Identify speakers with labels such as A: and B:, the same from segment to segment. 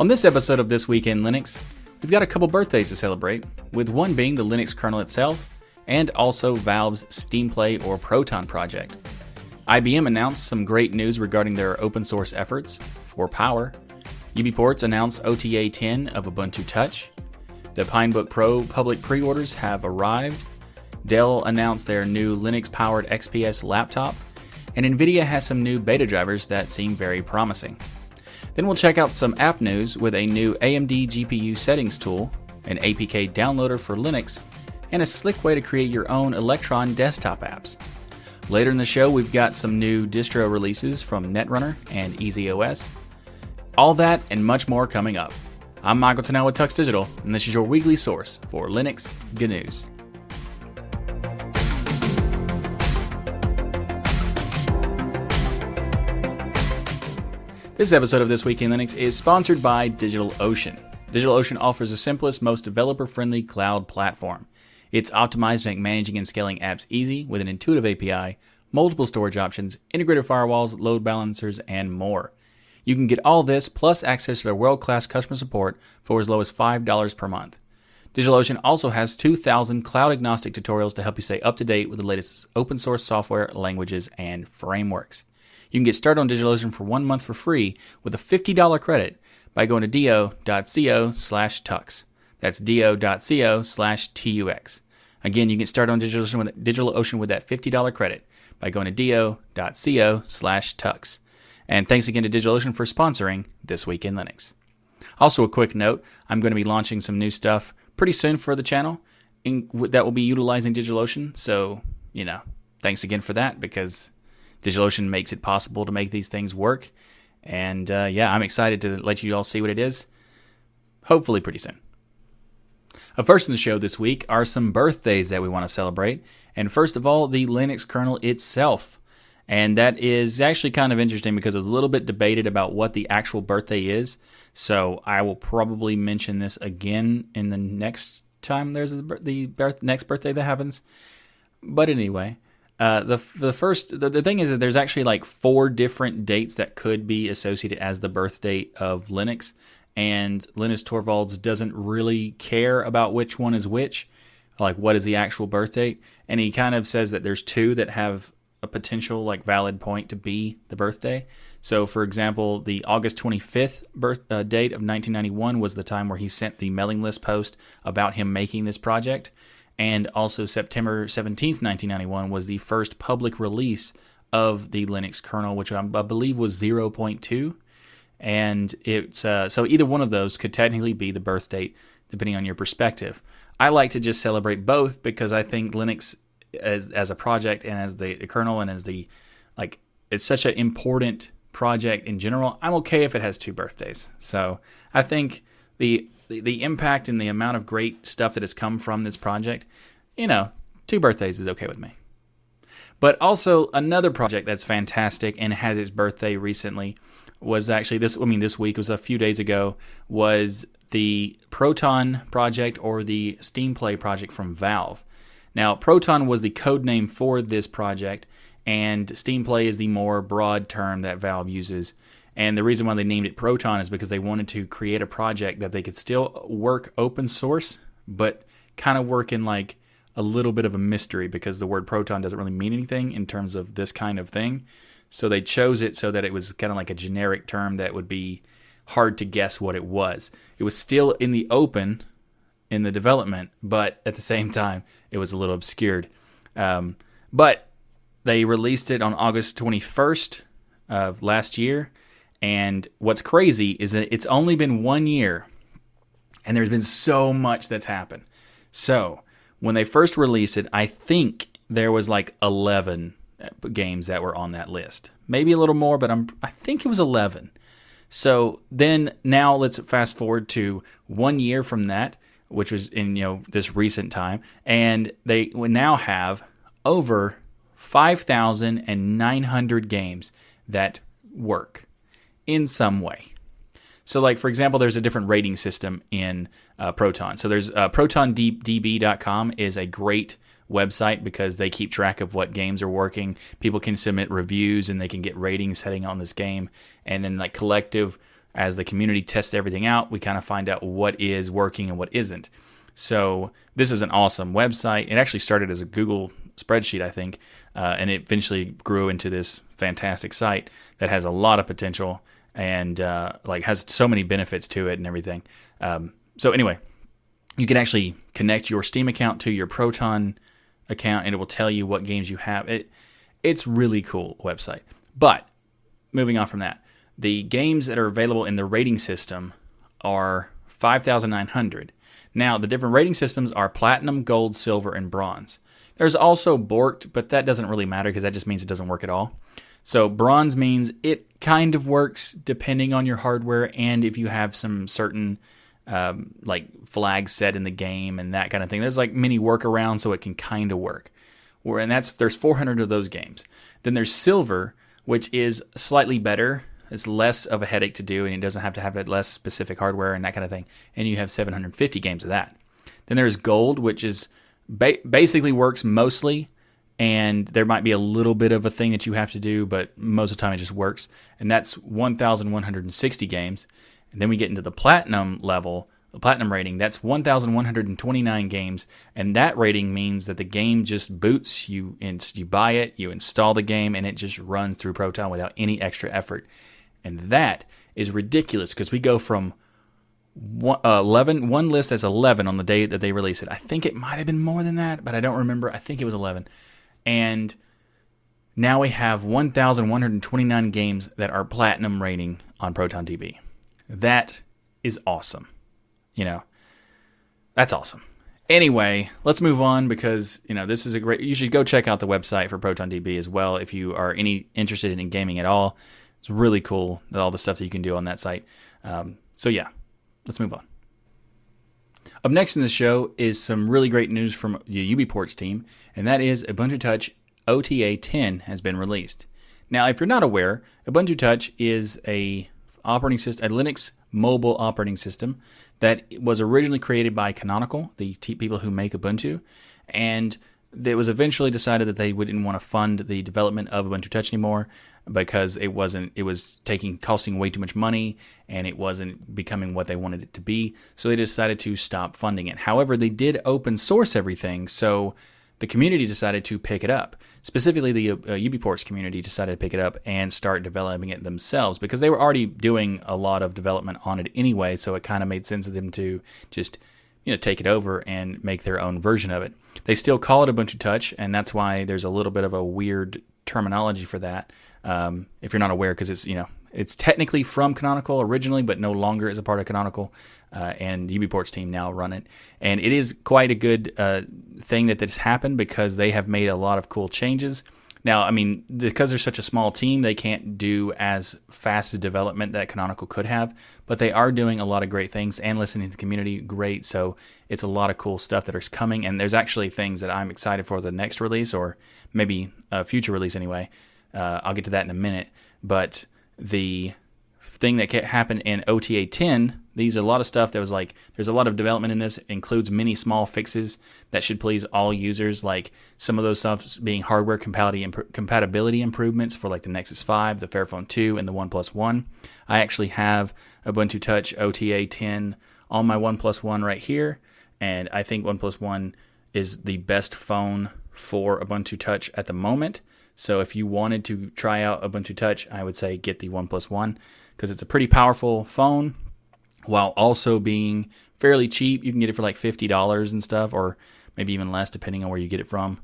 A: On this episode of This Week in Linux, we've got a couple birthdays to celebrate, with one being the Linux kernel itself, and also Valve's SteamPlay or Proton project. IBM announced some great news regarding their open source efforts for Power. UBports announced OTA 10 of Ubuntu Touch. The Pinebook Pro public pre orders have arrived. Dell announced their new Linux powered XPS laptop. And NVIDIA has some new beta drivers that seem very promising. Then we'll check out some app news with a new AMD GPU settings tool, an APK downloader for Linux, and a slick way to create your own Electron desktop apps. Later in the show, we've got some new distro releases from Netrunner and EasyOS. All that and much more coming up. I'm Michael Tunnell with Tux Digital, and this is your weekly source for Linux good news. This episode of This Week in Linux is sponsored by DigitalOcean. DigitalOcean offers the simplest, most developer friendly cloud platform. It's optimized to make managing and scaling apps easy with an intuitive API, multiple storage options, integrated firewalls, load balancers, and more. You can get all this plus access to their world class customer support for as low as $5 per month. DigitalOcean also has 2,000 cloud agnostic tutorials to help you stay up to date with the latest open source software, languages, and frameworks. You can get started on DigitalOcean for one month for free with a $50 credit by going to do.co slash tux. That's do.co slash tux. Again, you can start on DigitalOcean with, DigitalOcean with that $50 credit by going to do.co slash tux. And thanks again to DigitalOcean for sponsoring This Week in Linux. Also, a quick note I'm going to be launching some new stuff pretty soon for the channel in, that will be utilizing DigitalOcean. So, you know, thanks again for that because DigitalOcean makes it possible to make these things work. And uh, yeah, I'm excited to let you all see what it is. Hopefully, pretty soon. Uh, first in the show this week are some birthdays that we want to celebrate. And first of all, the Linux kernel itself. And that is actually kind of interesting because it's a little bit debated about what the actual birthday is. So I will probably mention this again in the next time there's the, the birth, next birthday that happens. But anyway, uh, the the first the, the thing is that there's actually like four different dates that could be associated as the birth date of Linux, and Linus Torvalds doesn't really care about which one is which, like what is the actual birth date, and he kind of says that there's two that have a potential like valid point to be the birthday. So, for example, the August 25th birth uh, date of 1991 was the time where he sent the mailing list post about him making this project and also September 17th, 1991 was the first public release of the Linux kernel, which I, believe was 0.2. And it's uh, so either one of those could technically be the birth date, depending on your perspective. I like to just celebrate both because I think Linux as as a project and as the, the kernel and as the like it's such an important project in general. I'm okay if it has two birthdays. So I think the the, the impact and the amount of great stuff that has come from this project, you know, two birthdays is okay with me. But also another project that's fantastic and has its birthday recently was actually this. I mean, this week was a few days ago. Was the Proton project or the Steam Play project from Valve? Now, Proton was the code name for this project, and Steam Play is the more broad term that Valve uses and the reason why they named it Proton is because they wanted to create a project that they could still work open source, but kind of work in like a little bit of a mystery because the word proton doesn't really mean anything in terms of this kind of thing. So they chose it so that it was kind of like a generic term that would be hard to guess what it was. It was still in the open in the development, but at the same time, it was a little obscured. Um, but they released it on August 21st of last year, and what's crazy is that it's only been one year and there's been so much that's happened. So when they first released it, I think there was like 11 uh, games that were on that list. Maybe a little more, but I'm I think it was 11. So then now let's fast forward to one year from that, which was in you know this recent time, and they now have over 5,900 games that work in some way. So, like for example, there's a different rating system in uh, Proton. So there's uh, ProtonDB.com is a great website because they keep track of what games are working. People can submit reviews and they can get ratings setting on this game, and then like collective as the community tests everything out, we kind of find out what is working and what isn't. So this is an awesome website. It actually started as a Google spreadsheet, I think, uh, and it eventually grew into this fantastic site that has a lot of potential and uh, like has so many benefits to it and everything. Um, so anyway, you can actually connect your Steam account to your Proton account, and it will tell you what games you have. It it's really cool website. But moving on from that, the games that are available in the rating system are 5,900. Now, the different rating systems are platinum, gold, silver, and bronze. There's also borked, but that doesn't really matter because that just means it doesn't work at all. So, bronze means it kind of works depending on your hardware and if you have some certain um, like flags set in the game and that kind of thing. There's like many workarounds so it can kind of work. And that's there's 400 of those games. Then there's silver, which is slightly better it's less of a headache to do, and it doesn't have to have less specific hardware and that kind of thing. And you have 750 games of that. Then there's Gold, which is ba- basically works mostly, and there might be a little bit of a thing that you have to do, but most of the time it just works. And that's 1,160 games. And then we get into the Platinum level, the Platinum rating. That's 1,129 games, and that rating means that the game just boots. You you buy it, you install the game, and it just runs through Proton without any extra effort. And that is ridiculous because we go from one, uh, 11, one list as 11 on the day that they release it. I think it might have been more than that, but I don't remember. I think it was 11. And now we have 1,129 games that are platinum rating on Proton DB. That is awesome. You know, that's awesome. Anyway, let's move on because you know this is a great. You should go check out the website for Proton DB as well if you are any interested in gaming at all. It's really cool all the stuff that you can do on that site. Um, so yeah, let's move on. Up next in the show is some really great news from the UBports team, and that is Ubuntu Touch OTA 10 has been released. Now, if you're not aware, Ubuntu Touch is a operating system, a Linux mobile operating system that was originally created by Canonical, the people who make Ubuntu, and it was eventually decided that they wouldn't want to fund the development of Ubuntu Touch anymore because it wasn't it was taking costing way too much money and it wasn't becoming what they wanted it to be. So they decided to stop funding it. However, they did open source everything, so the community decided to pick it up. Specifically, the uh, UBports community decided to pick it up and start developing it themselves because they were already doing a lot of development on it anyway. So it kind of made sense of them to just you know take it over and make their own version of it. They still call it Ubuntu Touch, and that's why there's a little bit of a weird terminology for that. Um, if you're not aware, because it's you know it's technically from Canonical originally, but no longer is a part of Canonical. Uh, and UBports team now run it, and it is quite a good uh, thing that this happened because they have made a lot of cool changes. Now, I mean, because they're such a small team, they can't do as fast a development that Canonical could have, but they are doing a lot of great things and listening to the community great. So it's a lot of cool stuff that is coming, and there's actually things that I'm excited for the next release or maybe a future release anyway. Uh, I'll get to that in a minute, but the thing that happened in OTA 10, these are a lot of stuff that was like, there's a lot of development in this, it includes many small fixes that should please all users, like some of those stuff being hardware compatibility, imp- compatibility improvements for like the Nexus 5, the Fairphone 2, and the OnePlus One. I actually have Ubuntu Touch OTA 10 on my OnePlus One right here, and I think OnePlus One is the best phone for Ubuntu Touch at the moment. So if you wanted to try out Ubuntu Touch, I would say get the OnePlus One because it's a pretty powerful phone while also being fairly cheap. You can get it for like $50 and stuff, or maybe even less depending on where you get it from.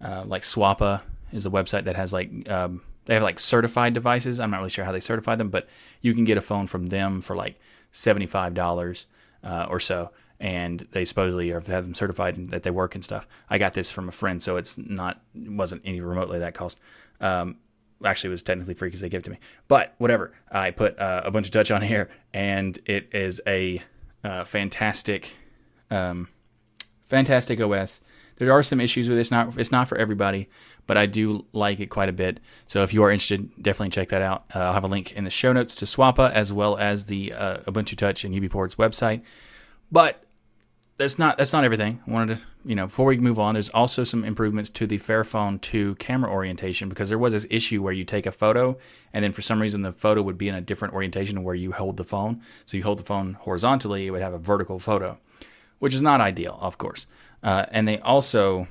A: Uh, like Swappa is a website that has like um, they have like certified devices. I'm not really sure how they certify them, but you can get a phone from them for like $75 uh, or so and they supposedly have them certified and that they work and stuff. I got this from a friend, so it's not wasn't any remotely that cost. Um, actually, it was technically free because they gave it to me. But whatever, I put uh, of Touch on here, and it is a uh, fantastic, um, fantastic OS. There are some issues with it. It's not it's not for everybody, but I do like it quite a bit. So if you are interested, definitely check that out. Uh, I'll have a link in the show notes to Swappa as well as the uh, Ubuntu Touch and UBports website. But that's not that's not everything. I wanted to, you know, before we move on, there's also some improvements to the Fairphone 2 camera orientation because there was this issue where you take a photo and then for some reason the photo would be in a different orientation where you hold the phone. So you hold the phone horizontally, it would have a vertical photo, which is not ideal, of course. Uh, and they also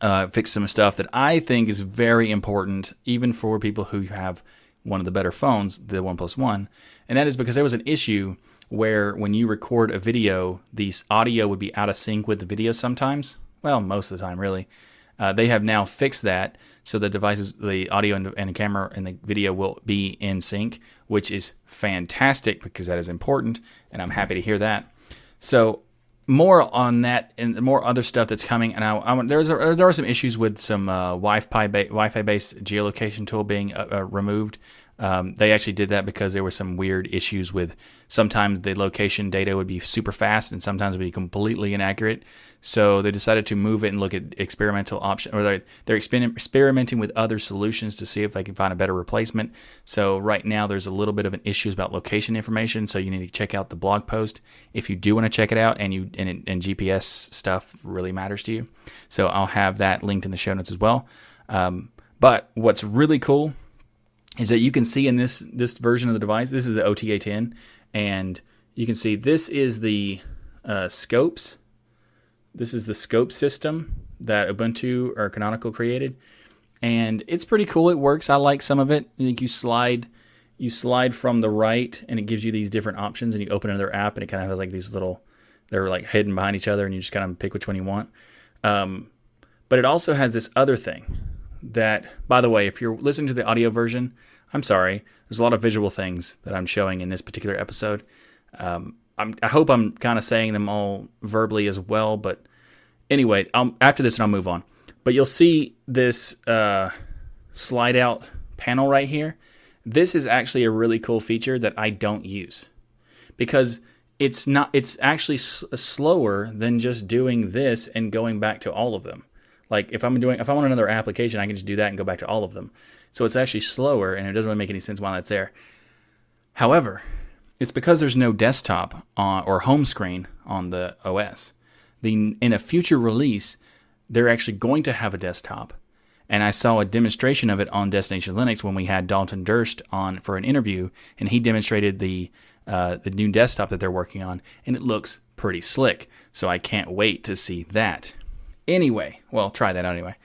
A: uh, fixed some stuff that I think is very important, even for people who have one of the better phones, the OnePlus One, and that is because there was an issue where when you record a video, the audio would be out of sync with the video sometimes. Well, most of the time, really. Uh, they have now fixed that so the devices, the audio and, and the camera and the video will be in sync, which is fantastic because that is important, and I'm happy to hear that. So more on that and more other stuff that's coming. And I, I there's there are some issues with some uh, Wi-Fi ba- Wi-Fi based geolocation tool being uh, uh, removed. Um, they actually did that because there were some weird issues with sometimes the location data would be super fast and sometimes would be completely inaccurate. So they decided to move it and look at experimental options, or they're, they're experimenting with other solutions to see if they can find a better replacement. So right now there's a little bit of an issues about location information. So you need to check out the blog post if you do want to check it out and you and, and GPS stuff really matters to you. So I'll have that linked in the show notes as well. Um, but what's really cool is that you can see in this this version of the device, this is the OTA 10, and you can see this is the uh, scopes. This is the scope system that Ubuntu or Canonical created, and it's pretty cool. It works. I like some of it. I think you slide you slide from the right, and it gives you these different options, and you open another app, and it kind of has like these little they're like hidden behind each other, and you just kind of pick which one you want. Um, but it also has this other thing that, by the way, if you're listening to the audio version, I'm sorry. There's a lot of visual things that I'm showing in this particular episode. Um, i hope I'm kind of saying them all verbally as well, but anyway, I'll, after this, and I'll move on. But you'll see this uh, slide out panel right here. This is actually a really cool feature that I don't use because it's not. It's actually s- slower than just doing this and going back to all of them. Like if I'm doing if I want another application, I can just do that and go back to all of them. So it's actually slower and it doesn't really make any sense while that's there. However, it's because there's no desktop on, or home screen on the OS. The in a future release, they're actually going to have a desktop. And I saw a demonstration of it on Destination Linux when we had Dalton Durst on for an interview, and he demonstrated the uh, the new desktop that they're working on, and it looks pretty slick. So I can't wait to see that anyway. Well, try that out anyway.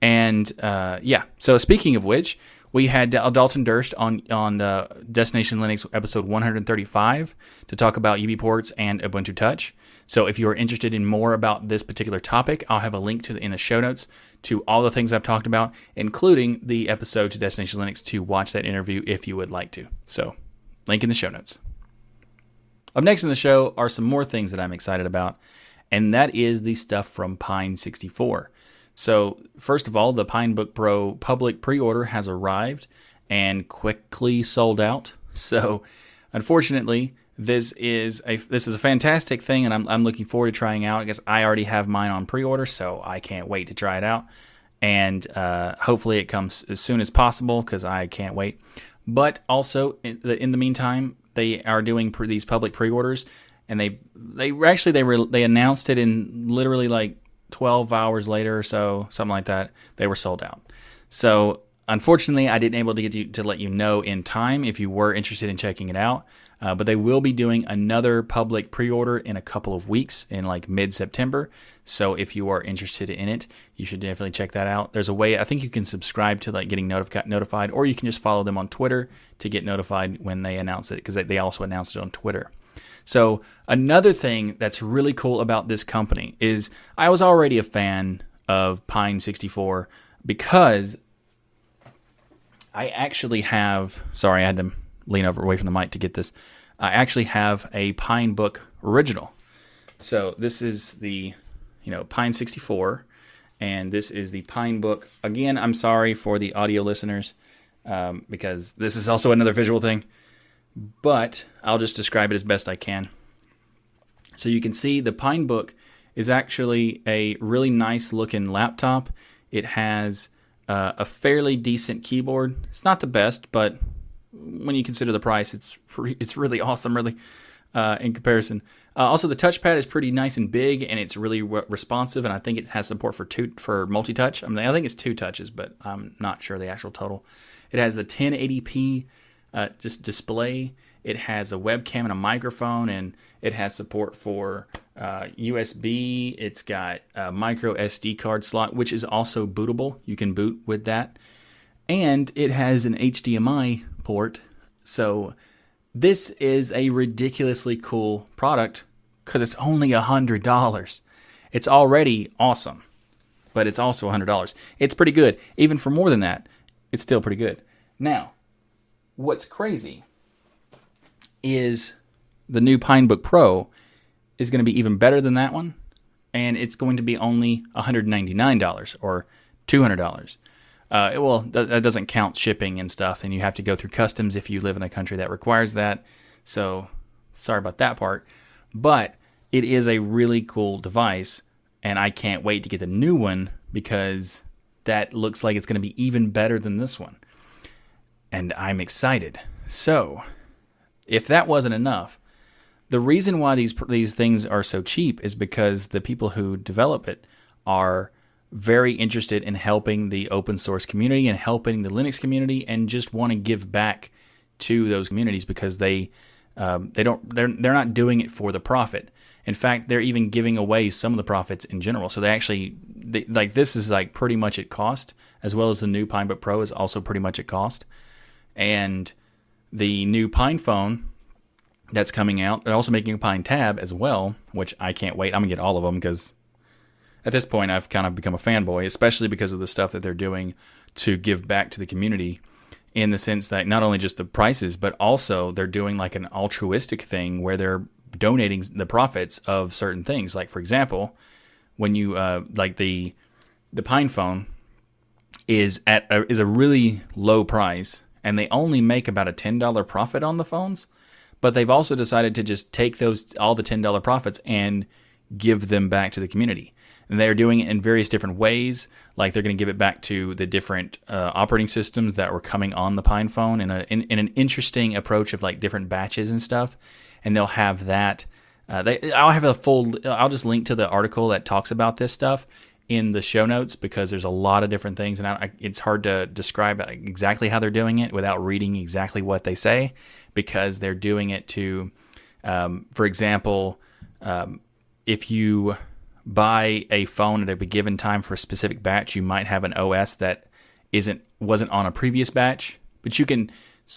A: And uh, yeah, so speaking of which, we had Dalton Durst on on uh, Destination Linux episode 135 to talk about UBports and Ubuntu Touch. So if you are interested in more about this particular topic, I'll have a link to the, in the show notes to all the things I've talked about, including the episode to Destination Linux to watch that interview if you would like to. So, link in the show notes. Up next in the show are some more things that I'm excited about and that is the stuff from Pine 64. So, first of all, the Pinebook Pro public pre order has arrived and quickly sold out. So, unfortunately, this is a this is a fantastic thing, and I'm, I'm looking forward to trying out. I guess I already have mine on pre-order, so I can't wait to try it out. And uh, hopefully, it comes as soon as possible because I can't wait. But also, in the, in the meantime, they are doing pre- these public pre-orders and they they actually they were they announced it in literally like 12 hours later or so, something like that. They were sold out. So unfortunately, I didn't able to get you to let you know in time if you were interested in checking it out. Uh, but they will be doing another public pre-order in a couple of weeks in like mid-September. So if you are interested in it, you should definitely check that out. There's a way I think you can subscribe to like getting notif- notified, or you can just follow them on Twitter to get notified when they announce it because they, they also announced it on Twitter. So, another thing that's really cool about this company is I was already a fan of Pine 64 because I actually have, sorry, I had to lean over away from the mic to get this. I actually have a Pinebook original. So, this is the, you know, Pine 64 and this is the Pinebook. Again, I'm sorry for the audio listeners um, because this is also another visual thing but I'll just describe it as best I can. So you can see the Pinebook is actually a really nice looking laptop. It has uh, a fairly decent keyboard. It's not the best, but when you consider the price, it's it's really awesome. Really, uh, in comparison. Uh, also, the touchpad is pretty nice and big, and it's really re- responsive. And I think it has support for two for multi touch. I mean, I think it's two touches, but I'm not sure the actual total. It has a 1080p uh, just display. It has a webcam and a microphone, and it has support for uh, USB. It's got a micro SD card slot, which is also bootable. You can boot with that, and it has an HDMI port. So this is a ridiculously cool product because it's only a hundred dollars. It's already awesome, but it's also a hundred dollars. It's pretty good. Even for more than that, it's still pretty good. Now, what's crazy is the new Pinebook Pro is going to be even better than that one, and it's going to be only $199 or $200. Uh, it, well, that doesn't count shipping and stuff, and you have to go through customs if you live in a country that requires that. So, sorry about that part. But it is a really cool device, and I can't wait to get the new one because that looks like it's going to be even better than this one. And I'm excited. So, if that wasn't enough, the reason why these these things are so cheap is because the people who develop it are very interested in helping the open source community and helping the Linux community and just want to give back to those communities because they um, they don't they're they're not doing it for the profit. In fact, they're even giving away some of the profits in general. So they actually they, like this is like pretty much at cost, as well as the new Pinebook Pro is also pretty much at cost, and the new PinePhone that's coming out. They're also making a PineTab as well, which I can't wait. I'm gonna get all of them because at this point I've kind of become a fanboy, especially because of the stuff that they're doing to give back to the community in the sense that not only just the prices, but also they're doing like an altruistic thing where they're donating the profits of certain things. Like for example, when you uh, like the the PinePhone is at a, is a really low price, and they only make about a ten dollar profit on the phones. But they've also decided to just take those all the ten dollar profits and give them back to the community. And they're doing it in various different ways. Like they're going to give it back to the different uh, operating systems that were coming on the PinePhone in, a, in, in, an interesting approach of like different batches and stuff. And they'll have that. Uh, they, I'll have a full. I'll just link to the article that talks about this stuff in the show notes because there's a lot of different things, and I, it's hard to describe exactly how they're doing it without reading exactly what they say because they're doing it to, um, for example, um, if you buy a phone at a given time for a specific batch, you might have an OS that isn't wasn't on a previous batch, but you can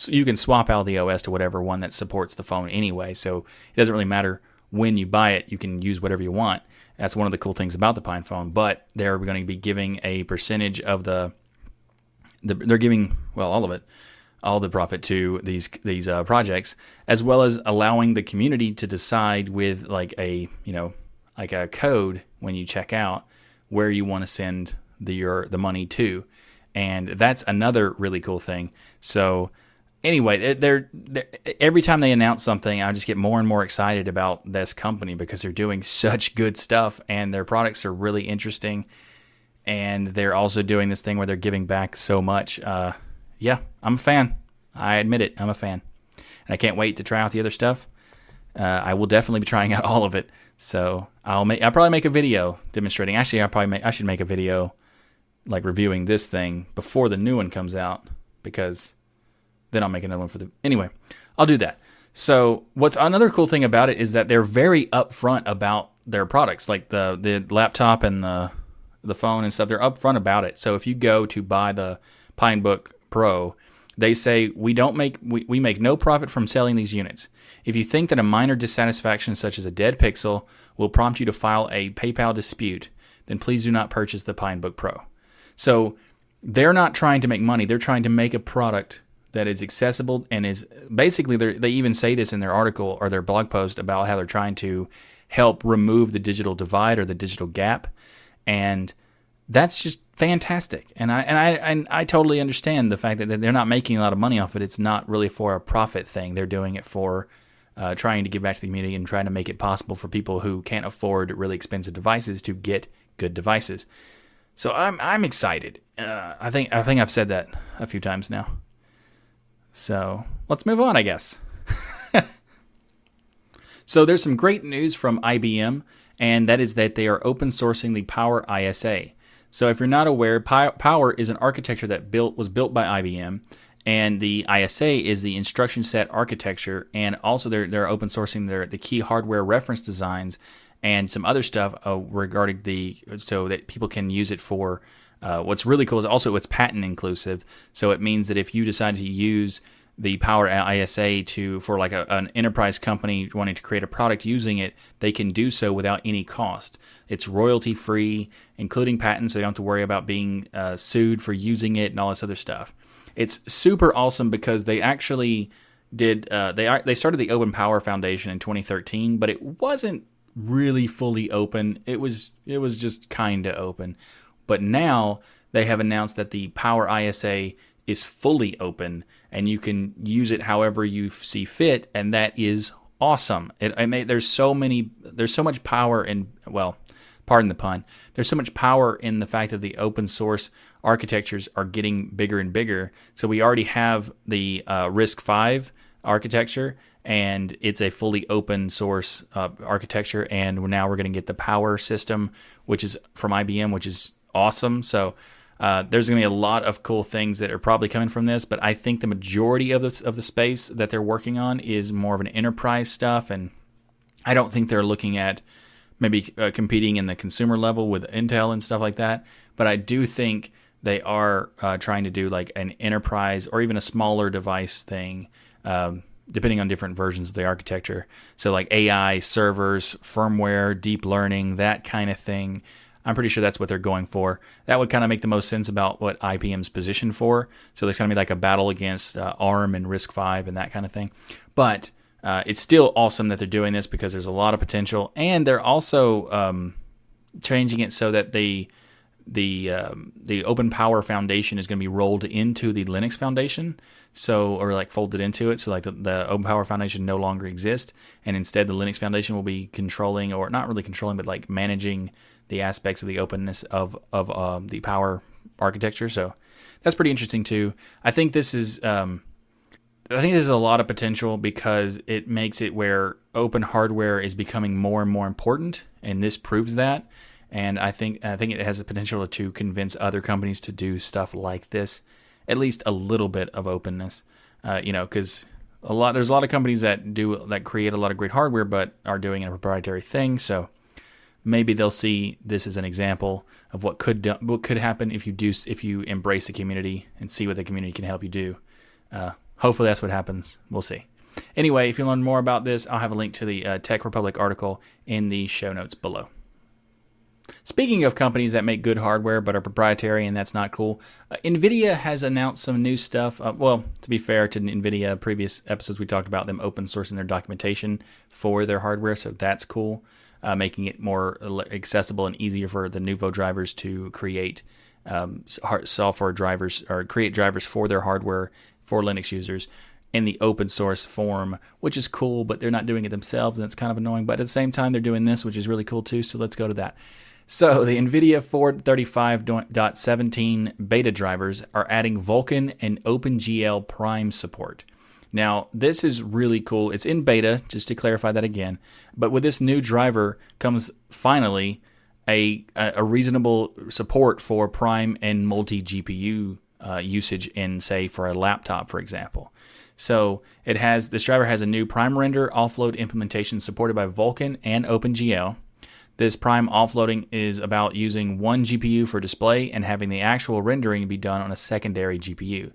A: you can swap out the OS to whatever one that supports the phone anyway. So it doesn't really matter when you buy it; you can use whatever you want. That's one of the cool things about the PinePhone. But they're going to be giving a percentage of the, the they're giving well all of it, all the profit to these these uh, projects, as well as allowing the community to decide with like a you know like a code when you check out where you want to send the your the money to, and that's another really cool thing. So anyway, they're, they're, every time they announce something, I just get more and more excited about this company because they're doing such good stuff and their products are really interesting. And they're also doing this thing where they're giving back so much. Uh, yeah, I'm a fan. I admit it. I'm a fan, and I can't wait to try out the other stuff. Uh, I will definitely be trying out all of it. So I'll make I'll probably make a video demonstrating. Actually, I probably make, I should make a video like reviewing this thing before the new one comes out because then I'll make another one for the anyway. I'll do that. So what's another cool thing about it is that they're very upfront about their products, like the the laptop and the the phone and stuff. They're upfront about it. So if you go to buy the Pinebook Pro, they say we don't make we, we make no profit from selling these units. If you think that a minor dissatisfaction such as a dead pixel will prompt you to file a PayPal dispute, then please do not purchase the Pinebook Pro. So they're not trying to make money, they're trying to make a product that is accessible and is basically they even say this in their article or their blog post about how they're trying to help remove the digital divide or the digital gap and that's just fantastic. And I and I and I totally understand the fact that they're not making a lot of money off it. It's not really for a profit thing. They're doing it for uh, trying to give back to the community and trying to make it possible for people who can't afford really expensive devices to get good devices. So I'm I'm excited. Uh, I think I think I've said that a few times now. So let's move on, I guess. So there's some great news from IBM, and that is that they are open sourcing the Power ISA. So if you're not aware, Power is an architecture that built was built by IBM, and the ISA is the instruction set architecture, and also they're they're open sourcing their the key hardware reference designs and some other stuff uh, regarding the so that people can use it for. Uh, what's really cool is also it's patent inclusive, so it means that if you decide to use the Power ISA to for like a, an enterprise company wanting to create a product using it, they can do so without any cost. It's royalty free, including patents, so you don't have to worry about being uh, sued for using it and all this other stuff. It's super awesome because they actually did uh, they they started the Open Power Foundation in 2013, but it wasn't really fully open. It was it was just kind of open, but now they have announced that the Power ISA is fully open and you can use it however you see fit, and that is awesome. It, I mean, there's so many, there's so much power in, well, pardon the pun, there's so much power in the fact that the open source architectures are getting bigger and bigger. So we already have the uh, RISC-V architecture, and it's a fully open source uh, architecture. And now we're going to get the Power system, which is from IBM, which is awesome. So uh, there's going to be a lot of cool things that are probably coming from this, but I think the majority of the, of the space that they're working on is more of an enterprise stuff, and I don't think they're looking at maybe uh, competing in the consumer level with Intel and stuff like that. But I do think they are uh, trying to do like an enterprise or even a smaller device thing. Um, depending on different versions of the architecture. So, like AI servers, firmware, deep learning, that kind of thing. I'm pretty sure that's what they're going for. That would kind of make the most sense about what IBM's positioned for. So there's going to be like a battle against uh, ARM and RISC-V and that kind of thing. But uh, it's still awesome that they're doing this because there's a lot of potential, and they're also um, changing it so that the the um, the Open Power Foundation is going to be rolled into the Linux Foundation, so or like folded into it. So like the, the Open Power Foundation no longer exists, and instead the Linux Foundation will be controlling, or not really controlling, but like managing the aspects of the openness of of um, the power architecture. So that's pretty interesting too. I think this is um, I think this is a lot of potential because it makes it where open hardware is becoming more and more important, and this proves that. And I think I think it has the potential to convince other companies to do stuff like this, at least a little bit of openness. Uh, you know, because a lot there's a lot of companies that do that create a lot of great hardware, but are doing a proprietary thing. So maybe they'll see this as an example of what could what could happen if you do if you embrace the community and see what the community can help you do. Uh, hopefully, that's what happens. We'll see. Anyway, if you learn more about this, I'll have a link to the uh, Tech Republic article in the show notes below. Speaking of companies that make good hardware but are proprietary and that's not cool, uh, NVIDIA has announced some new stuff. Uh, well, to be fair to NVIDIA, previous episodes we talked about them open sourcing their documentation for their hardware, so that's cool uh, making it more accessible and easier for the Nouveau drivers to create um, software drivers or create drivers for their hardware for Linux users in the open source form, which is cool, but they're not doing it themselves, and it's kind of annoying. But at the same time, they're doing this, which is really cool too. So let's go to that. So the NVIDIA 435.17 beta drivers are adding Vulkan and OpenGL Prime support. Now, this is really cool. It's in beta, just to clarify that again. But with this new driver comes finally a, a reasonable support for prime and multi GPU uh, usage in, say, for a laptop, for example. So it has this driver has a new prime render offload implementation supported by Vulkan and OpenGL. This prime offloading is about using one GPU for display and having the actual rendering be done on a secondary GPU.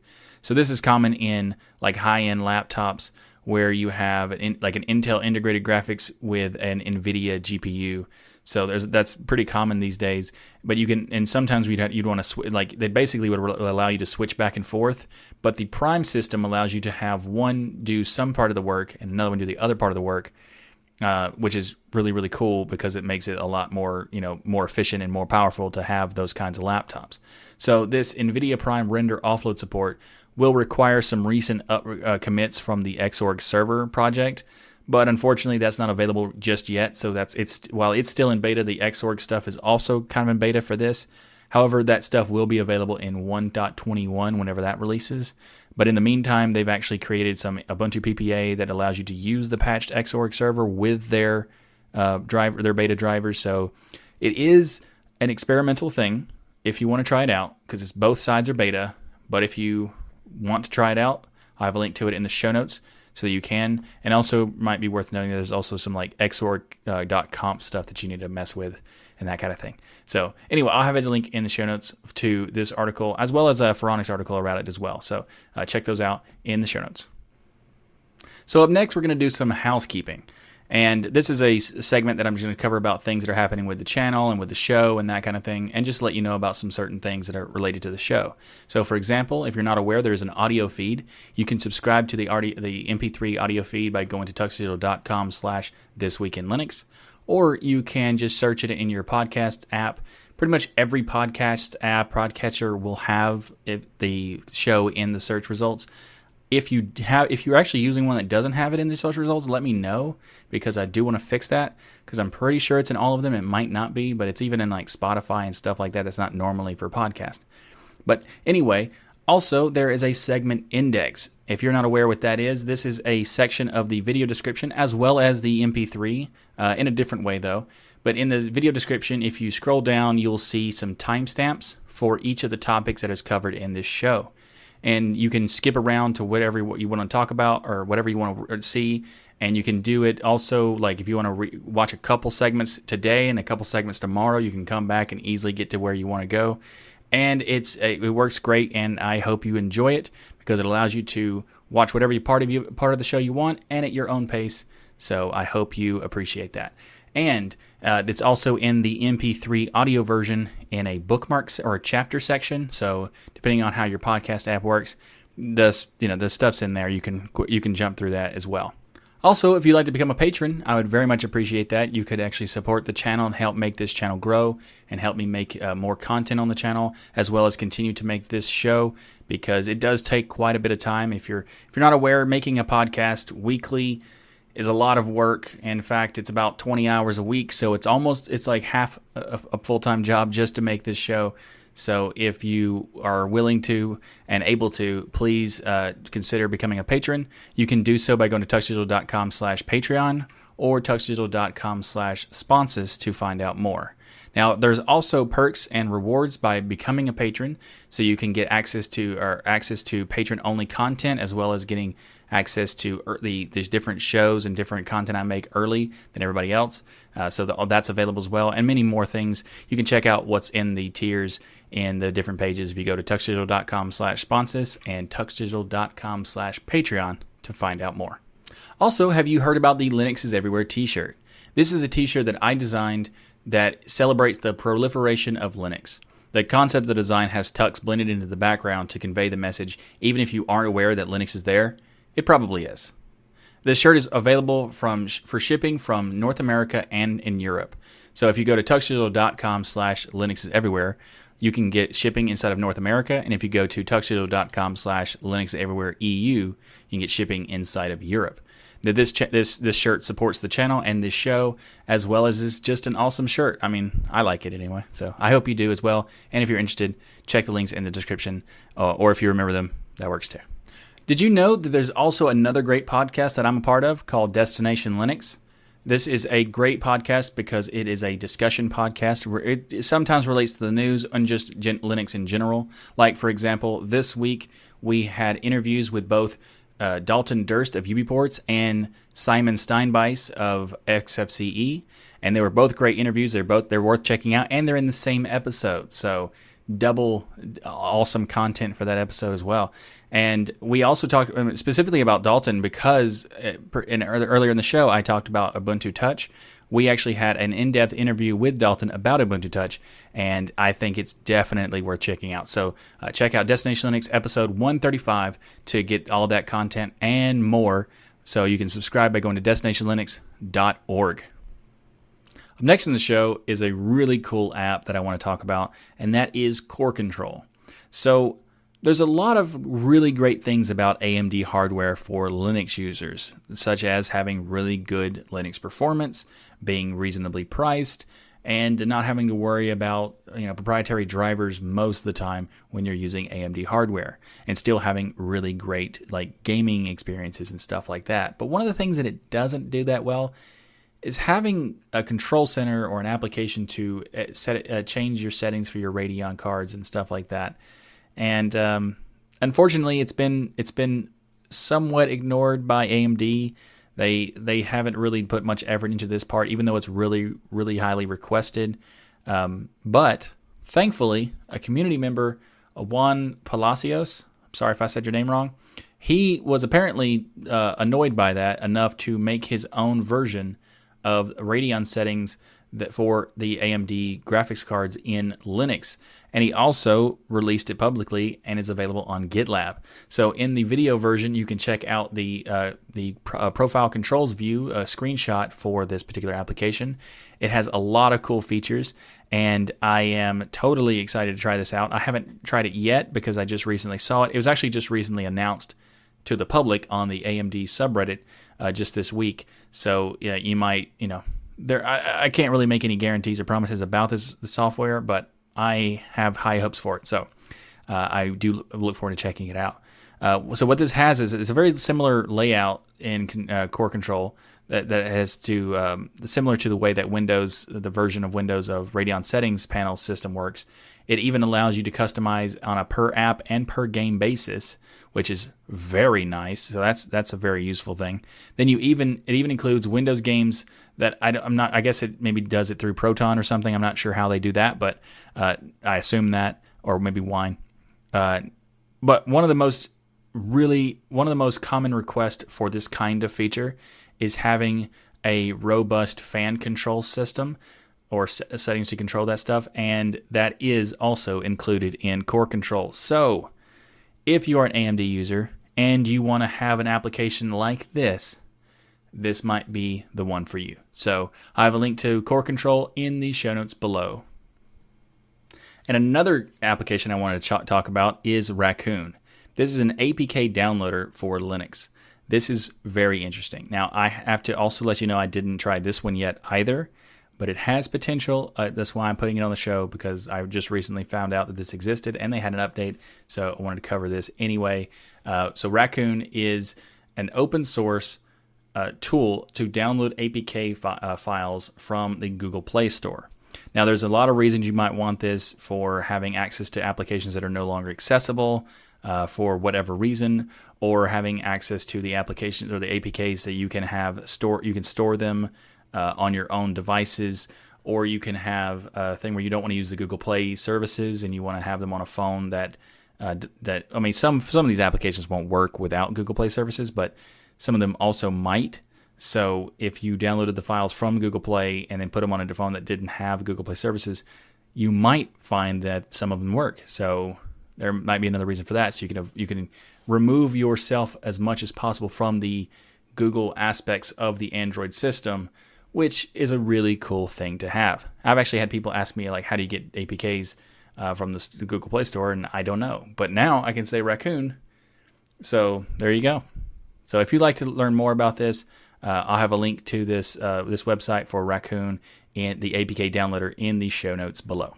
A: So this is common in like high-end laptops where you have an, like an Intel integrated graphics with an NVIDIA GPU. So that's pretty common these days. But you can and sometimes we'd have, you'd want to sw- like they basically would allow you to switch back and forth. But the Prime system allows you to have one do some part of the work and another one do the other part of the work. Uh, which is really really cool because it makes it a lot more you know more efficient and more powerful to have those kinds of laptops. So this NVIDIA Prime render offload support will require some recent up, uh, commits from the Xorg server project, but unfortunately that's not available just yet. So that's it's while it's still in beta, the Xorg stuff is also kind of in beta for this. However, that stuff will be available in 1.21 whenever that releases. But in the meantime, they've actually created some Ubuntu PPA that allows you to use the patched Xorg server with their uh, driver, their beta drivers. So it is an experimental thing if you want to try it out because it's both sides are beta. But if you want to try it out, I have a link to it in the show notes so that you can. And also might be worth noting that there's also some like xorg.conf uh, stuff that you need to mess with and that kind of thing. So anyway, I'll have a link in the show notes to this article as well as a Phoronix article about it as well. So uh, check those out in the show notes. So up next, we're going to do some housekeeping. And this is a segment that I'm just going to cover about things that are happening with the channel and with the show and that kind of thing, and just let you know about some certain things that are related to the show. So, for example, if you're not aware, there's an audio feed. You can subscribe to the, the MP3 audio feed by going to tuxdigital.com slash This Week in Linux, or you can just search it in your podcast app. Pretty much every podcast app, podcatcher will have the show in the search results if you have if you're actually using one that doesn't have it in the search results let me know because i do want to fix that because i'm pretty sure it's in all of them. It might not be but it's even in like spotify and stuff like that that's not normally for podcast. But anyway also there is a segment index. If you're not aware what that is this is a section of the video description as well as the mp3 uh, in a different way though. But in the video description if you scroll down you'll see some timestamps for each of the topics that is covered in this show and you can skip around to whatever you want to talk about or whatever you want to uh, see and you can do it. Also like if you want to re- watch a couple segments today and a couple segments tomorrow you can come back and easily get to where you want to go. And it's uh, it works great and i hope you enjoy it because it allows you to watch whatever part of you part of the show you want and at your own pace. So i hope you appreciate that and uh, it's also in the MP3 audio version in a bookmarks or a chapter section. So depending on how your podcast app works, the you know the stuff's in there. You can you can jump through that as well. Also, if you'd like to become a patron, I would very much appreciate that. You could actually support the channel and help make this channel grow and help me make uh, more content on the channel, as well as continue to make this show because it does take quite a bit of time. If you're if you're not aware, making a podcast weekly is a lot of work. In fact, it's about 20 hours a week, so it's almost it's like half a, a full-time job just to make this show. So if you are willing to and able to, please uh, consider becoming a patron. You can do so by going to tuxdigital.com slash Patreon or tuxdigital.com slash sponsors to find out more. Now, there's also perks and rewards by becoming a patron, so you can get access to or access to patron only content as well as getting access to the there's different shows and different content I make early than everybody else. Uh, so the, that's available as well, and many more things. You can check out what's in the tiers in the different pages if you go to tuxdigital.com slash sponsors and tuxdigital.com slash patreon to find out more. Also, have you heard about the Linux is Everywhere t-shirt? This is a t-shirt that I designed that celebrates the proliferation of Linux. The concept of the design has tux blended into the background to convey the message, even if you aren't aware that Linux is there. It probably is. This shirt is available from for shipping from North America and in Europe. So if you go to tuxdigital.com slash Linux is everywhere, you can get shipping inside of North America. And if you go to tuxdigital.com slash Linux everywhere EU, you can get shipping inside of Europe. That this this this shirt supports the channel and this show as well as is just an awesome shirt. I mean, I like it anyway. So I hope you do as well. And if you're interested, check the links in the description, uh, or if you remember them, that works too. Did you know that there's also another great podcast that I'm a part of called Destination Linux? This is a great podcast because it is a discussion podcast where it sometimes relates to the news and just Linux in general. Like, for example, this week we had interviews with both uh, Dalton Durst of UBports and Simon Steinbeiss of XFCE, and they were both great interviews. They're both they're worth checking out, and they're in the same episode. So double awesome content for that episode as well. And we also talked um, specifically about Dalton because uh, in, earlier in the show I talked about Ubuntu Touch. We actually had an in-depth interview with Dalton about Ubuntu Touch, and I think it's definitely worth checking out. So uh, check out Destination Linux episode 135 to get all that content and more. So you can subscribe by going to destinationlinux.org. Next in the show is a really cool app that I want to talk about, and that is Core Control. So, there's a lot of really great things about AMD hardware for Linux users, such as having really good Linux performance, being reasonably priced, and not having to worry about you know proprietary drivers most of the time when you're using AMD hardware and still having really great like gaming experiences and stuff like that. But one of the things that it doesn't do that well is having a control center or an application to uh, set uh, change your settings for your Radeon cards and stuff like that. And um, unfortunately, it's been it's been somewhat ignored by AMD. They they haven't really put much effort into this part, even though it's really really highly requested. Um, but thankfully, a community member, Juan Palacios, I'm sorry if I said your name wrong, he was apparently uh, annoyed by that enough to make his own version of Radeon settings that for the AMD graphics cards in Linux. And he also released it publicly and is available on GitLab. So in the video version, you can check out the uh, the uh, profile controls view a screenshot for this particular application. It has a lot of cool features, and I am totally excited to try this out. I haven't tried it yet because I just recently saw it. It was actually just recently announced to the public on the AMD subreddit uh, just this week. So yeah, you might you know there I, I can't really make any guarantees or promises about this the software, but I have high hopes for it. So uh, I do look forward to checking it out. Uh, so what this has is it's a very similar layout in uh, Core Control that, that has to um, similar to the way that Windows, the version of Windows of Radeon Settings panel system works. It even allows you to customize on a per app and per game basis, which is very nice. So that's that's a very useful thing. Then you even it even includes Windows games that I, am not. I guess it maybe does it through Proton or something. I'm not sure how they do that, but uh, I assume that or maybe Wine. Uh, but one of the most really one of the most common requests for this kind of feature is having a robust fan control system or settings to control that stuff, and that is also included in Core Control. So, if you are an AMD user and you want to have an application like this, this might be the one for you. So, I have a link to Core Control in the show notes below. And another application I wanted to talk about is Raccoon. This is an APK downloader for Linux. This is very interesting. Now, I have to also let you know I didn't try this one yet either, but it has potential. Uh, that's why I'm putting it on the show because I just recently found out that this existed and they had an update. So I wanted to cover this anyway. Uh, so, Raccoon is an open source uh, tool to download APK fi- uh, files from the Google Play Store. Now, there's a lot of reasons you might want this for having access to applications that are no longer accessible uh, for whatever reason, or having access to the applications or the APKs that you can have store. You can store them uh, on your own devices, or you can have a thing where you don't want to use the Google Play services and you want to have them on a phone that uh, that I mean some some of these applications won't work without Google Play services, but some of them also might. So if you downloaded the files from Google Play and then put them on a phone that didn't have Google Play services, you might find that some of them work. So there might be another reason for that. So you can you can remove yourself as much as possible from the Google aspects of the Android system, which is a really cool thing to have. I've actually had people ask me like, how do you get APKs uh, from the, the Google Play Store, and I don't know. But now I can say Raccoon. So there you go. So if you'd like to learn more about this, uh, I'll have a link to this uh, this website for Raccoon and the APK downloader in the show notes below.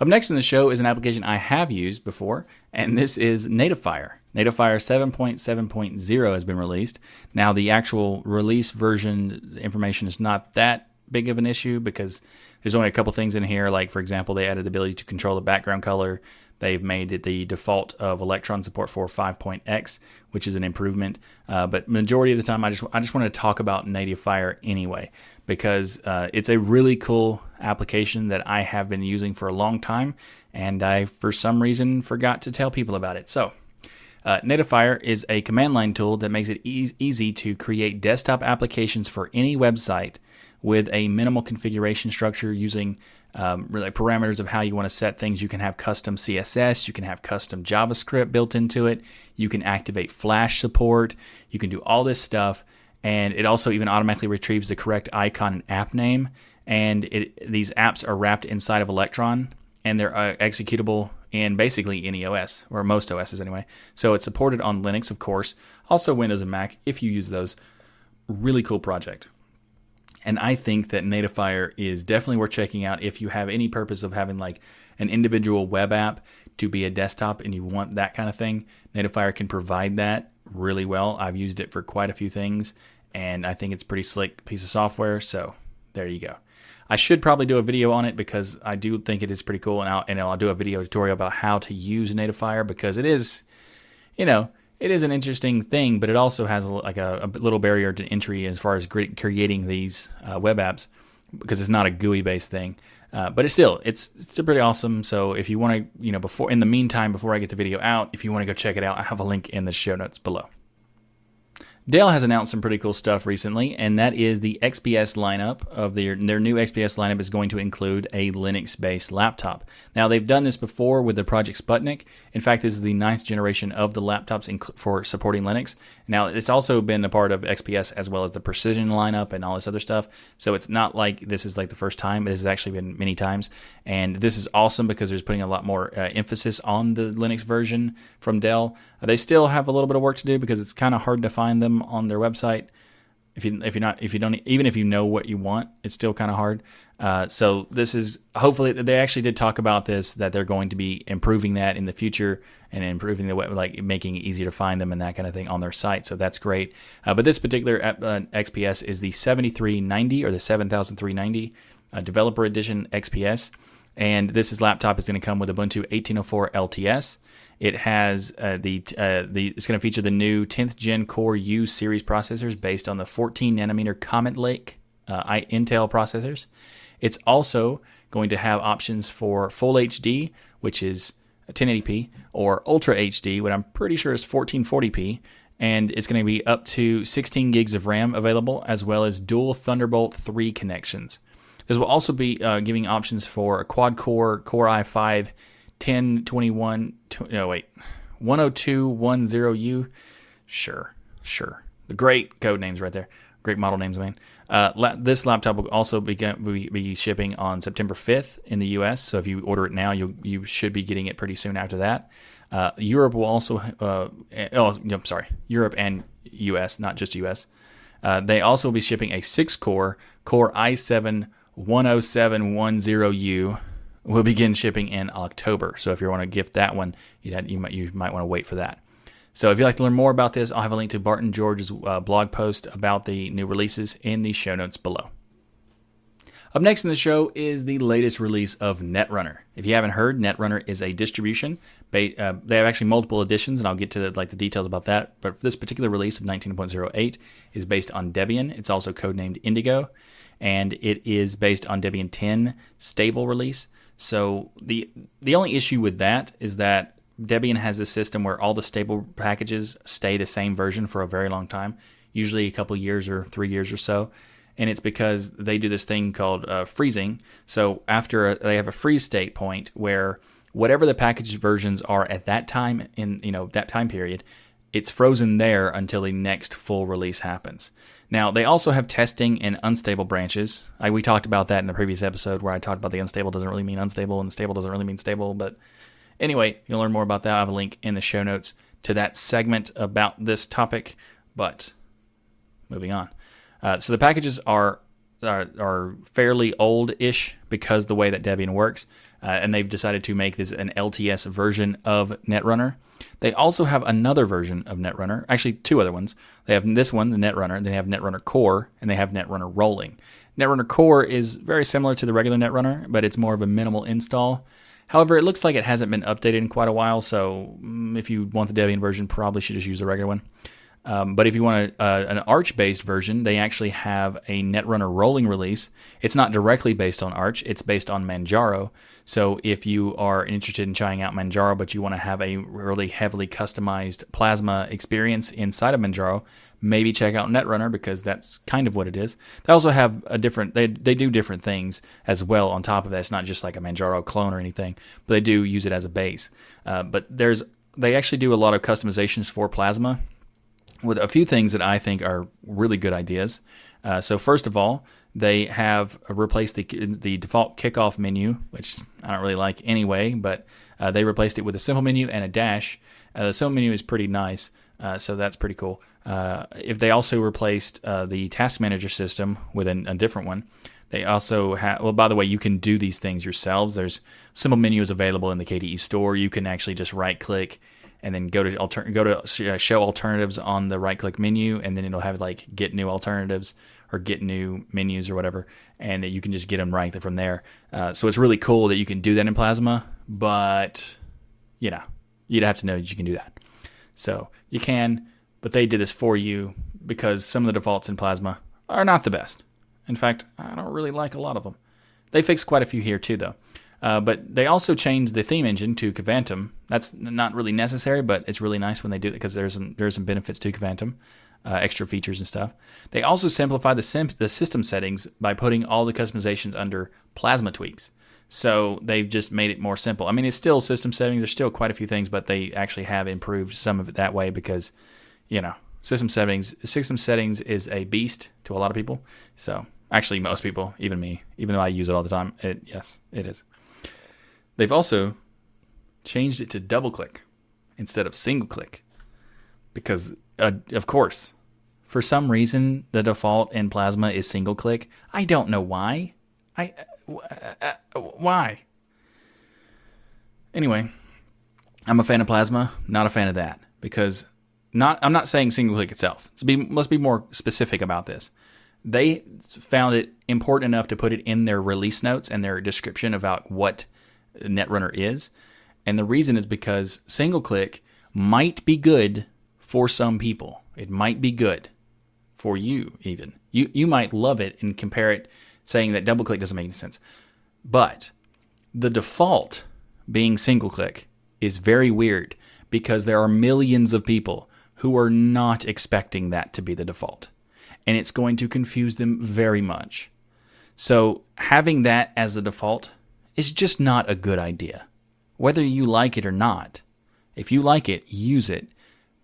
A: Up next in the show is an application I have used before, and this is Nativefier. Nativefier 7.7.0 has been released. Now, the actual release version information is not that big of an issue because there's only a couple things in here. Like, for example, they added the ability to control the background color. They've made it the default of Electron support for 5.x, which is an improvement. Uh, but majority of the time, I just I just want to talk about Nativefier anyway because uh, it's a really cool application that I have been using for a long time, and I for some reason forgot to tell people about it. So. Uh, is a command line tool that makes it e- easy to create desktop applications for any website with a minimal configuration structure using um, really parameters of how you want to set things. You can have custom CSS, you can have custom JavaScript built into it, you can activate Flash support, you can do all this stuff, and it also even automatically retrieves the correct icon and app name. And it, these apps are wrapped inside of Electron, and they're uh, executable in basically any OS or most OSs anyway. So it's supported on Linux, of course, also Windows and Mac if you use those. Really cool project. And I think that Nativefier is definitely worth checking out if you have any purpose of having like an individual web app to be a desktop and you want that kind of thing. Nativefier can provide that really well. I've used it for quite a few things and I think it's pretty slick piece of software. So there you go. I should probably do a video on it because I do think it is pretty cool, and I'll, and I'll do a video tutorial about how to use Nativefier because it is, you know, it is an interesting thing, but it also has like a, a, little barrier to entry as far as creating these uh, web apps because it's not a GUI based thing. Uh, but it's still it's it's still pretty awesome. So if you want to, you know, before in the meantime, before I get the video out, if you want to go check it out, I have a link in the show notes below. Dell has announced some pretty cool stuff recently, and that is the XPS lineup of their their new XPS lineup is going to include a Linux-based laptop. Now they've done this before with the Project Sputnik. In fact, this is the ninth generation of the laptops for supporting Linux. Now it's also been a part of XPS as well as the Precision lineup and all this other stuff. So it's not like this is like the first time. This has actually been many times, and this is awesome because there's putting a lot more uh, emphasis on the Linux version from Dell. Uh, they still have a little bit of work to do because it's kind of hard to find them on their website. If you if you're not if you don't even if you know what you want, it's still kind of hard. Uh, so this is hopefully they actually did talk about this that they're going to be improving that in the future and improving the web like making it easier to find them and that kind of thing on their site. So that's great. Uh, but this particular uh, XPS is the 7390 or the 7390 uh, Developer Edition XPS, and this is laptop is going to come with Ubuntu 1804 LTS. It has uh, the uh, the it's going to feature the new 10th Gen Core U series processors based on the 14 nanometer Comet Lake uh, Intel processors. It's also going to have options for Full HD, which is 1080p, or Ultra HD, what I'm pretty sure is 1440p, and it's going to be up to 16 gigs of RAM available, as well as dual Thunderbolt 3 connections. This will also be uh, giving options for a quad core Core i5 1021, no, wait, 10210U. Sure, sure. The great code names right there. Great model names, man. Uh, la- this laptop will also be, be, be, shipping on September 5th in the US. So if you order it now, you you should be getting it pretty soon after that. Uh, Europe will also, uh, oh, I'm sorry, Europe and US, not just US. Uh, they also will be shipping a six core Core i7 10710U will begin shipping in October. So if you want to gift that one, you, you might you might want to wait for that. So if you'd like to learn more about this, I'll have a link to Barton George's uh, blog post about the new releases in the show notes below. Up next in the show is the latest release of Netrunner. If you haven't heard, Netrunner is a distribution. They, uh, they have actually multiple editions, and I'll get to the, like the details about that. But this particular release of 19.08 is based on Debian. It's also codenamed Indigo, and it is based on Debian 10 stable release. So the the only issue with that is that Debian has this system where all the stable packages stay the same version for a very long time, usually a couple years or three years or so. And it's because they do this thing called uh, freezing. So after a, they have a freeze state point where whatever the package versions are at that time in you know that time period, it's frozen there until the next full release happens. Now, they also have testing in unstable branches. I, we talked about that in the previous episode where I talked about the unstable doesn't really mean unstable and stable doesn't really mean stable. But anyway, you'll learn more about that. I have a link in the show notes to that segment about this topic. But moving on. Uh, so the packages are are, are fairly old-ish because the way that Debian works, uh, and they've decided to make this an LTS version of Netrunner. They also have another version of Netrunner, actually two other ones. They have this one, the Netrunner, they have Netrunner Core, and they have Netrunner Rolling. Netrunner Core is very similar to the regular Netrunner, but it's more of a minimal install. However, it looks like it hasn't been updated in quite a while, so mm, if you want the Debian version, probably should just use the regular one. Um, but if you want a, uh, an Arch based version, they actually have a Netrunner rolling release. It's not directly based on Arch, it's based on Manjaro. So if you are interested in trying out Manjaro, but you want to have a really heavily customized Plasma experience inside of Manjaro, maybe check out Netrunner because that's kind of what it is. They also have a different, they, they do different things as well on top of that. It's not just like a Manjaro clone or anything, but they do use it as a base. Uh, but there's, they actually do a lot of customizations for Plasma with a few things that I think are really good ideas. Uh, so first of all, they have replaced the the default kickoff menu, which I don't really like anyway, but uh, they replaced it with a simple menu and a dash. Uh, the simple menu is pretty nice. Uh, so that's pretty cool. Uh, if they also replaced uh, the task manager system with an, a different one, they also have. Well, by the way, you can do these things yourselves. There's simple menu is available in the KDE store. You can actually just right click and then go to alter- go to uh, show alternatives on the right click menu, and then it'll have like get new alternatives or get new menus or whatever, and you can just get them right from there. Uh, so it's really cool that you can do that in Plasma, but you know you'd have to know that you can do that. So you can, but they did this for you because some of the defaults in Plasma are not the best. In fact, I don't really like a lot of them. They fixed quite a few here too, though. Uh, but they also changed the theme engine to Kvantum. That's not really necessary, but it's really nice when they do it because there's some there's some benefits to Kvantum, uh, extra features and stuff. They also simplified the sim- the system settings by putting all the customizations under Plasma tweaks. So they've just made it more simple. I mean, it's still system settings. There's still quite a few things, but they actually have improved some of it that way because, you know, system settings system settings is a beast to a lot of people. So actually, most people, even me, even though I use it all the time, it yes, it is. They've also changed it to double click instead of single click because, uh, of course, for some reason the default in Plasma is single click. I don't know why. I uh, uh, why? Anyway, I'm a fan of Plasma, not a fan of that because not I'm not saying single click itself. So be, let's be more specific about this. They found it important enough to put it in their release notes and their description about what Netrunner is. And the reason is because single click might be good for some people. It might be good for you even. You you might love it and compare it saying that double click doesn't make any sense. But the default being single click is very weird because there are millions of people who are not expecting that to be the default. And it's going to confuse them very much. So having that as the default is just not a good idea. Whether you like it or not, if you like it, use it,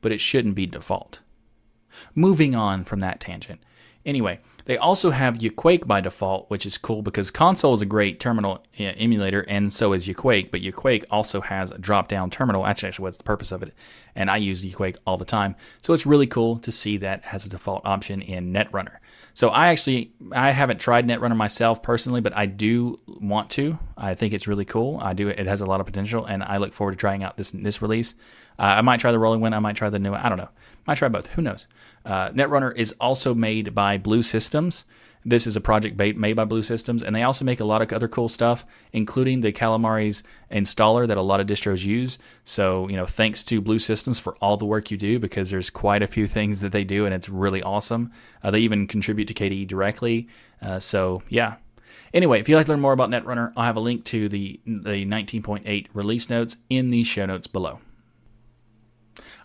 A: but it shouldn't be default. Moving on from that tangent. Anyway, they also have Yakuake by default, which is cool because Konsole is a great terminal emulator, and so is Yakuake. But Yakuake also has a drop-down terminal. Actually, actually, what's the purpose of it? And I use Yakuake all the time, so it's really cool to see that as a default option in Netrunner. So I actually I haven't tried Netrunner myself personally, but I do want to. I think it's really cool. I do. It has a lot of potential, and I look forward to trying out this this release. Uh, I might try the rolling one. I might try the new. One. I don't know. Might try both. Who knows? Uh, Netrunner is also made by Blue Systems. This is a project made by Blue Systems, and they also make a lot of other cool stuff, including the Calamares installer that a lot of distros use. So, you know, thanks to Blue Systems for all the work you do, because there's quite a few things that they do, and it's really awesome. Uh, they even contribute to KDE directly. Uh, so, yeah. Anyway, if you'd like to learn more about Netrunner, I'll have a link to the, the 19.8 release notes in the show notes below.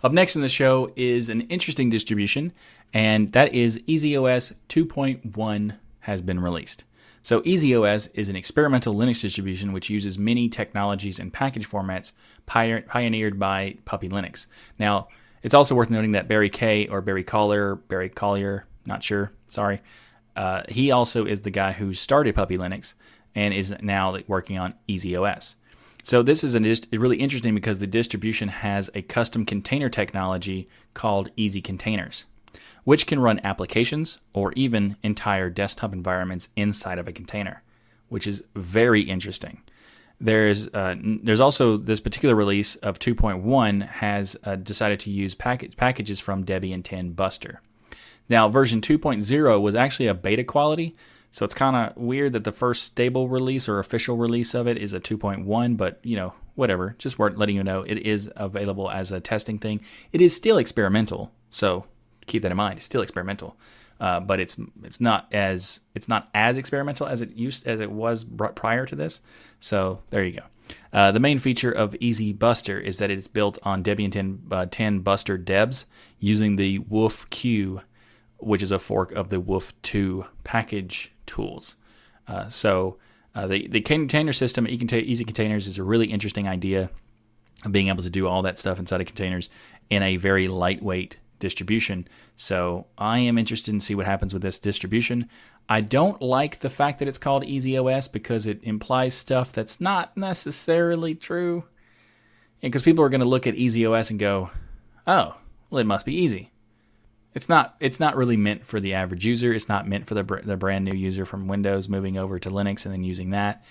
A: Up next in the show is an interesting distribution, and that is EasyOS 2.1 has been released. So, EasyOS is an experimental Linux distribution which uses many technologies and package formats pioneered by Puppy Linux. Now, it's also worth noting that Barry Kay or Barry Collier, Barry Collier, not sure, sorry, uh, he also is the guy who started Puppy Linux and is now working on EasyOS. So this is an, really interesting because the distribution has a custom container technology called Easy Containers, which can run applications or even entire desktop environments inside of a container, which is very interesting. There's uh, there's also this particular release of 2.1 has uh, decided to use package, packages from Debian 10 Buster. Now version 2.0 was actually a beta quality, so it's kind of weird that the first stable release or official release of it is a 2.1, but you know, whatever. Just worth letting you know it is available as a testing thing. It is still experimental, so keep that in mind. It's still experimental, uh, but it's it's not as it's not as experimental as it used as it was prior to this. So there you go. Uh, the main feature of Easy Buster is that it's built on Debian 10, uh, 10 Buster Debs using the WoofQ, which is a fork of the Woof2 package tools. Uh, so uh, the the container system, Easy Containers, is a really interesting idea of being able to do all that stuff inside of containers in a very lightweight distribution. So I am interested in see what happens with this distribution. I don't like the fact that it's called EasyOS because it implies stuff that's not necessarily true. Because people are going to look at EasyOS and go, "Oh, Well, it must be easy. It's not. It's not really meant for the average user. It's not meant for the the brand new user from Windows moving over to Linux and then using that.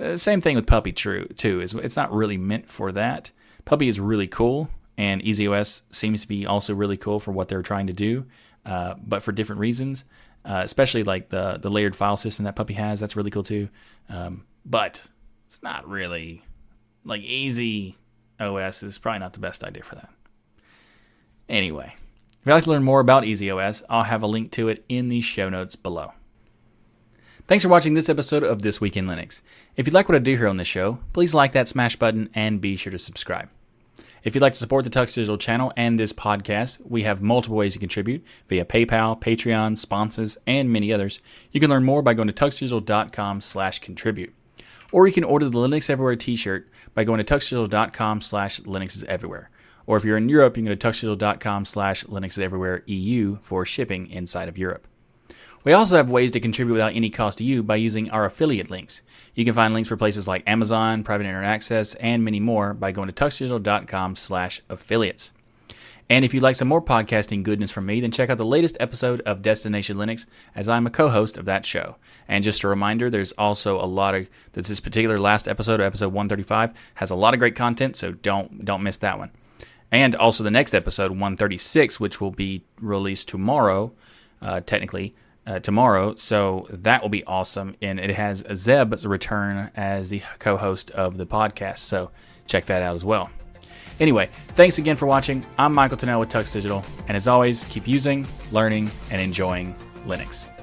A: Uh, same thing with Puppy. True too. Is it's not really meant for that. Puppy is really cool, and EasyOS seems to be also really cool for what they're trying to do, uh, but for different reasons. Uh, especially like the the layered file system that Puppy has. That's really cool too. Um, but it's not really like Easy OS is probably not the best idea for that. Anyway, if you'd like to learn more about EasyOS, I'll have a link to it in the show notes below. Thanks for watching this episode of This Week in Linux. If you'd like what I do here on this show, please like that smash button and be sure to subscribe. If you'd like to support the Tux Digital channel and this podcast, we have multiple ways to contribute via PayPal, Patreon, sponsors, and many others. You can learn more by going to tuxdigital.com slash contribute. Or you can order the Linux Everywhere t-shirt by going to tuxdigital.com slash Linux is everywhere. Or if you're in Europe, you can go to tuxdigital.com slash Linux everywhere EU for shipping inside of Europe. We also have ways to contribute without any cost to you by using our affiliate links. You can find links for places like Amazon, Private Internet Access, and many more by going to tuxdigital.com slash affiliates. And if you'd like some more podcasting goodness from me, then check out the latest episode of Destination Linux, as I'm a co-host of that show. And just a reminder, there's also a lot of this particular last episode, episode 135, has a lot of great content, so don't don't miss that one. And also the next episode, 136, which will be released tomorrow, uh, technically uh, tomorrow. So that will be awesome. And it has Zeb's return as the co host of the podcast. So check that out as well. Anyway, thanks again for watching. I'm Michael Tunnell with Tux Digital. And as always, keep using, learning, and enjoying Linux.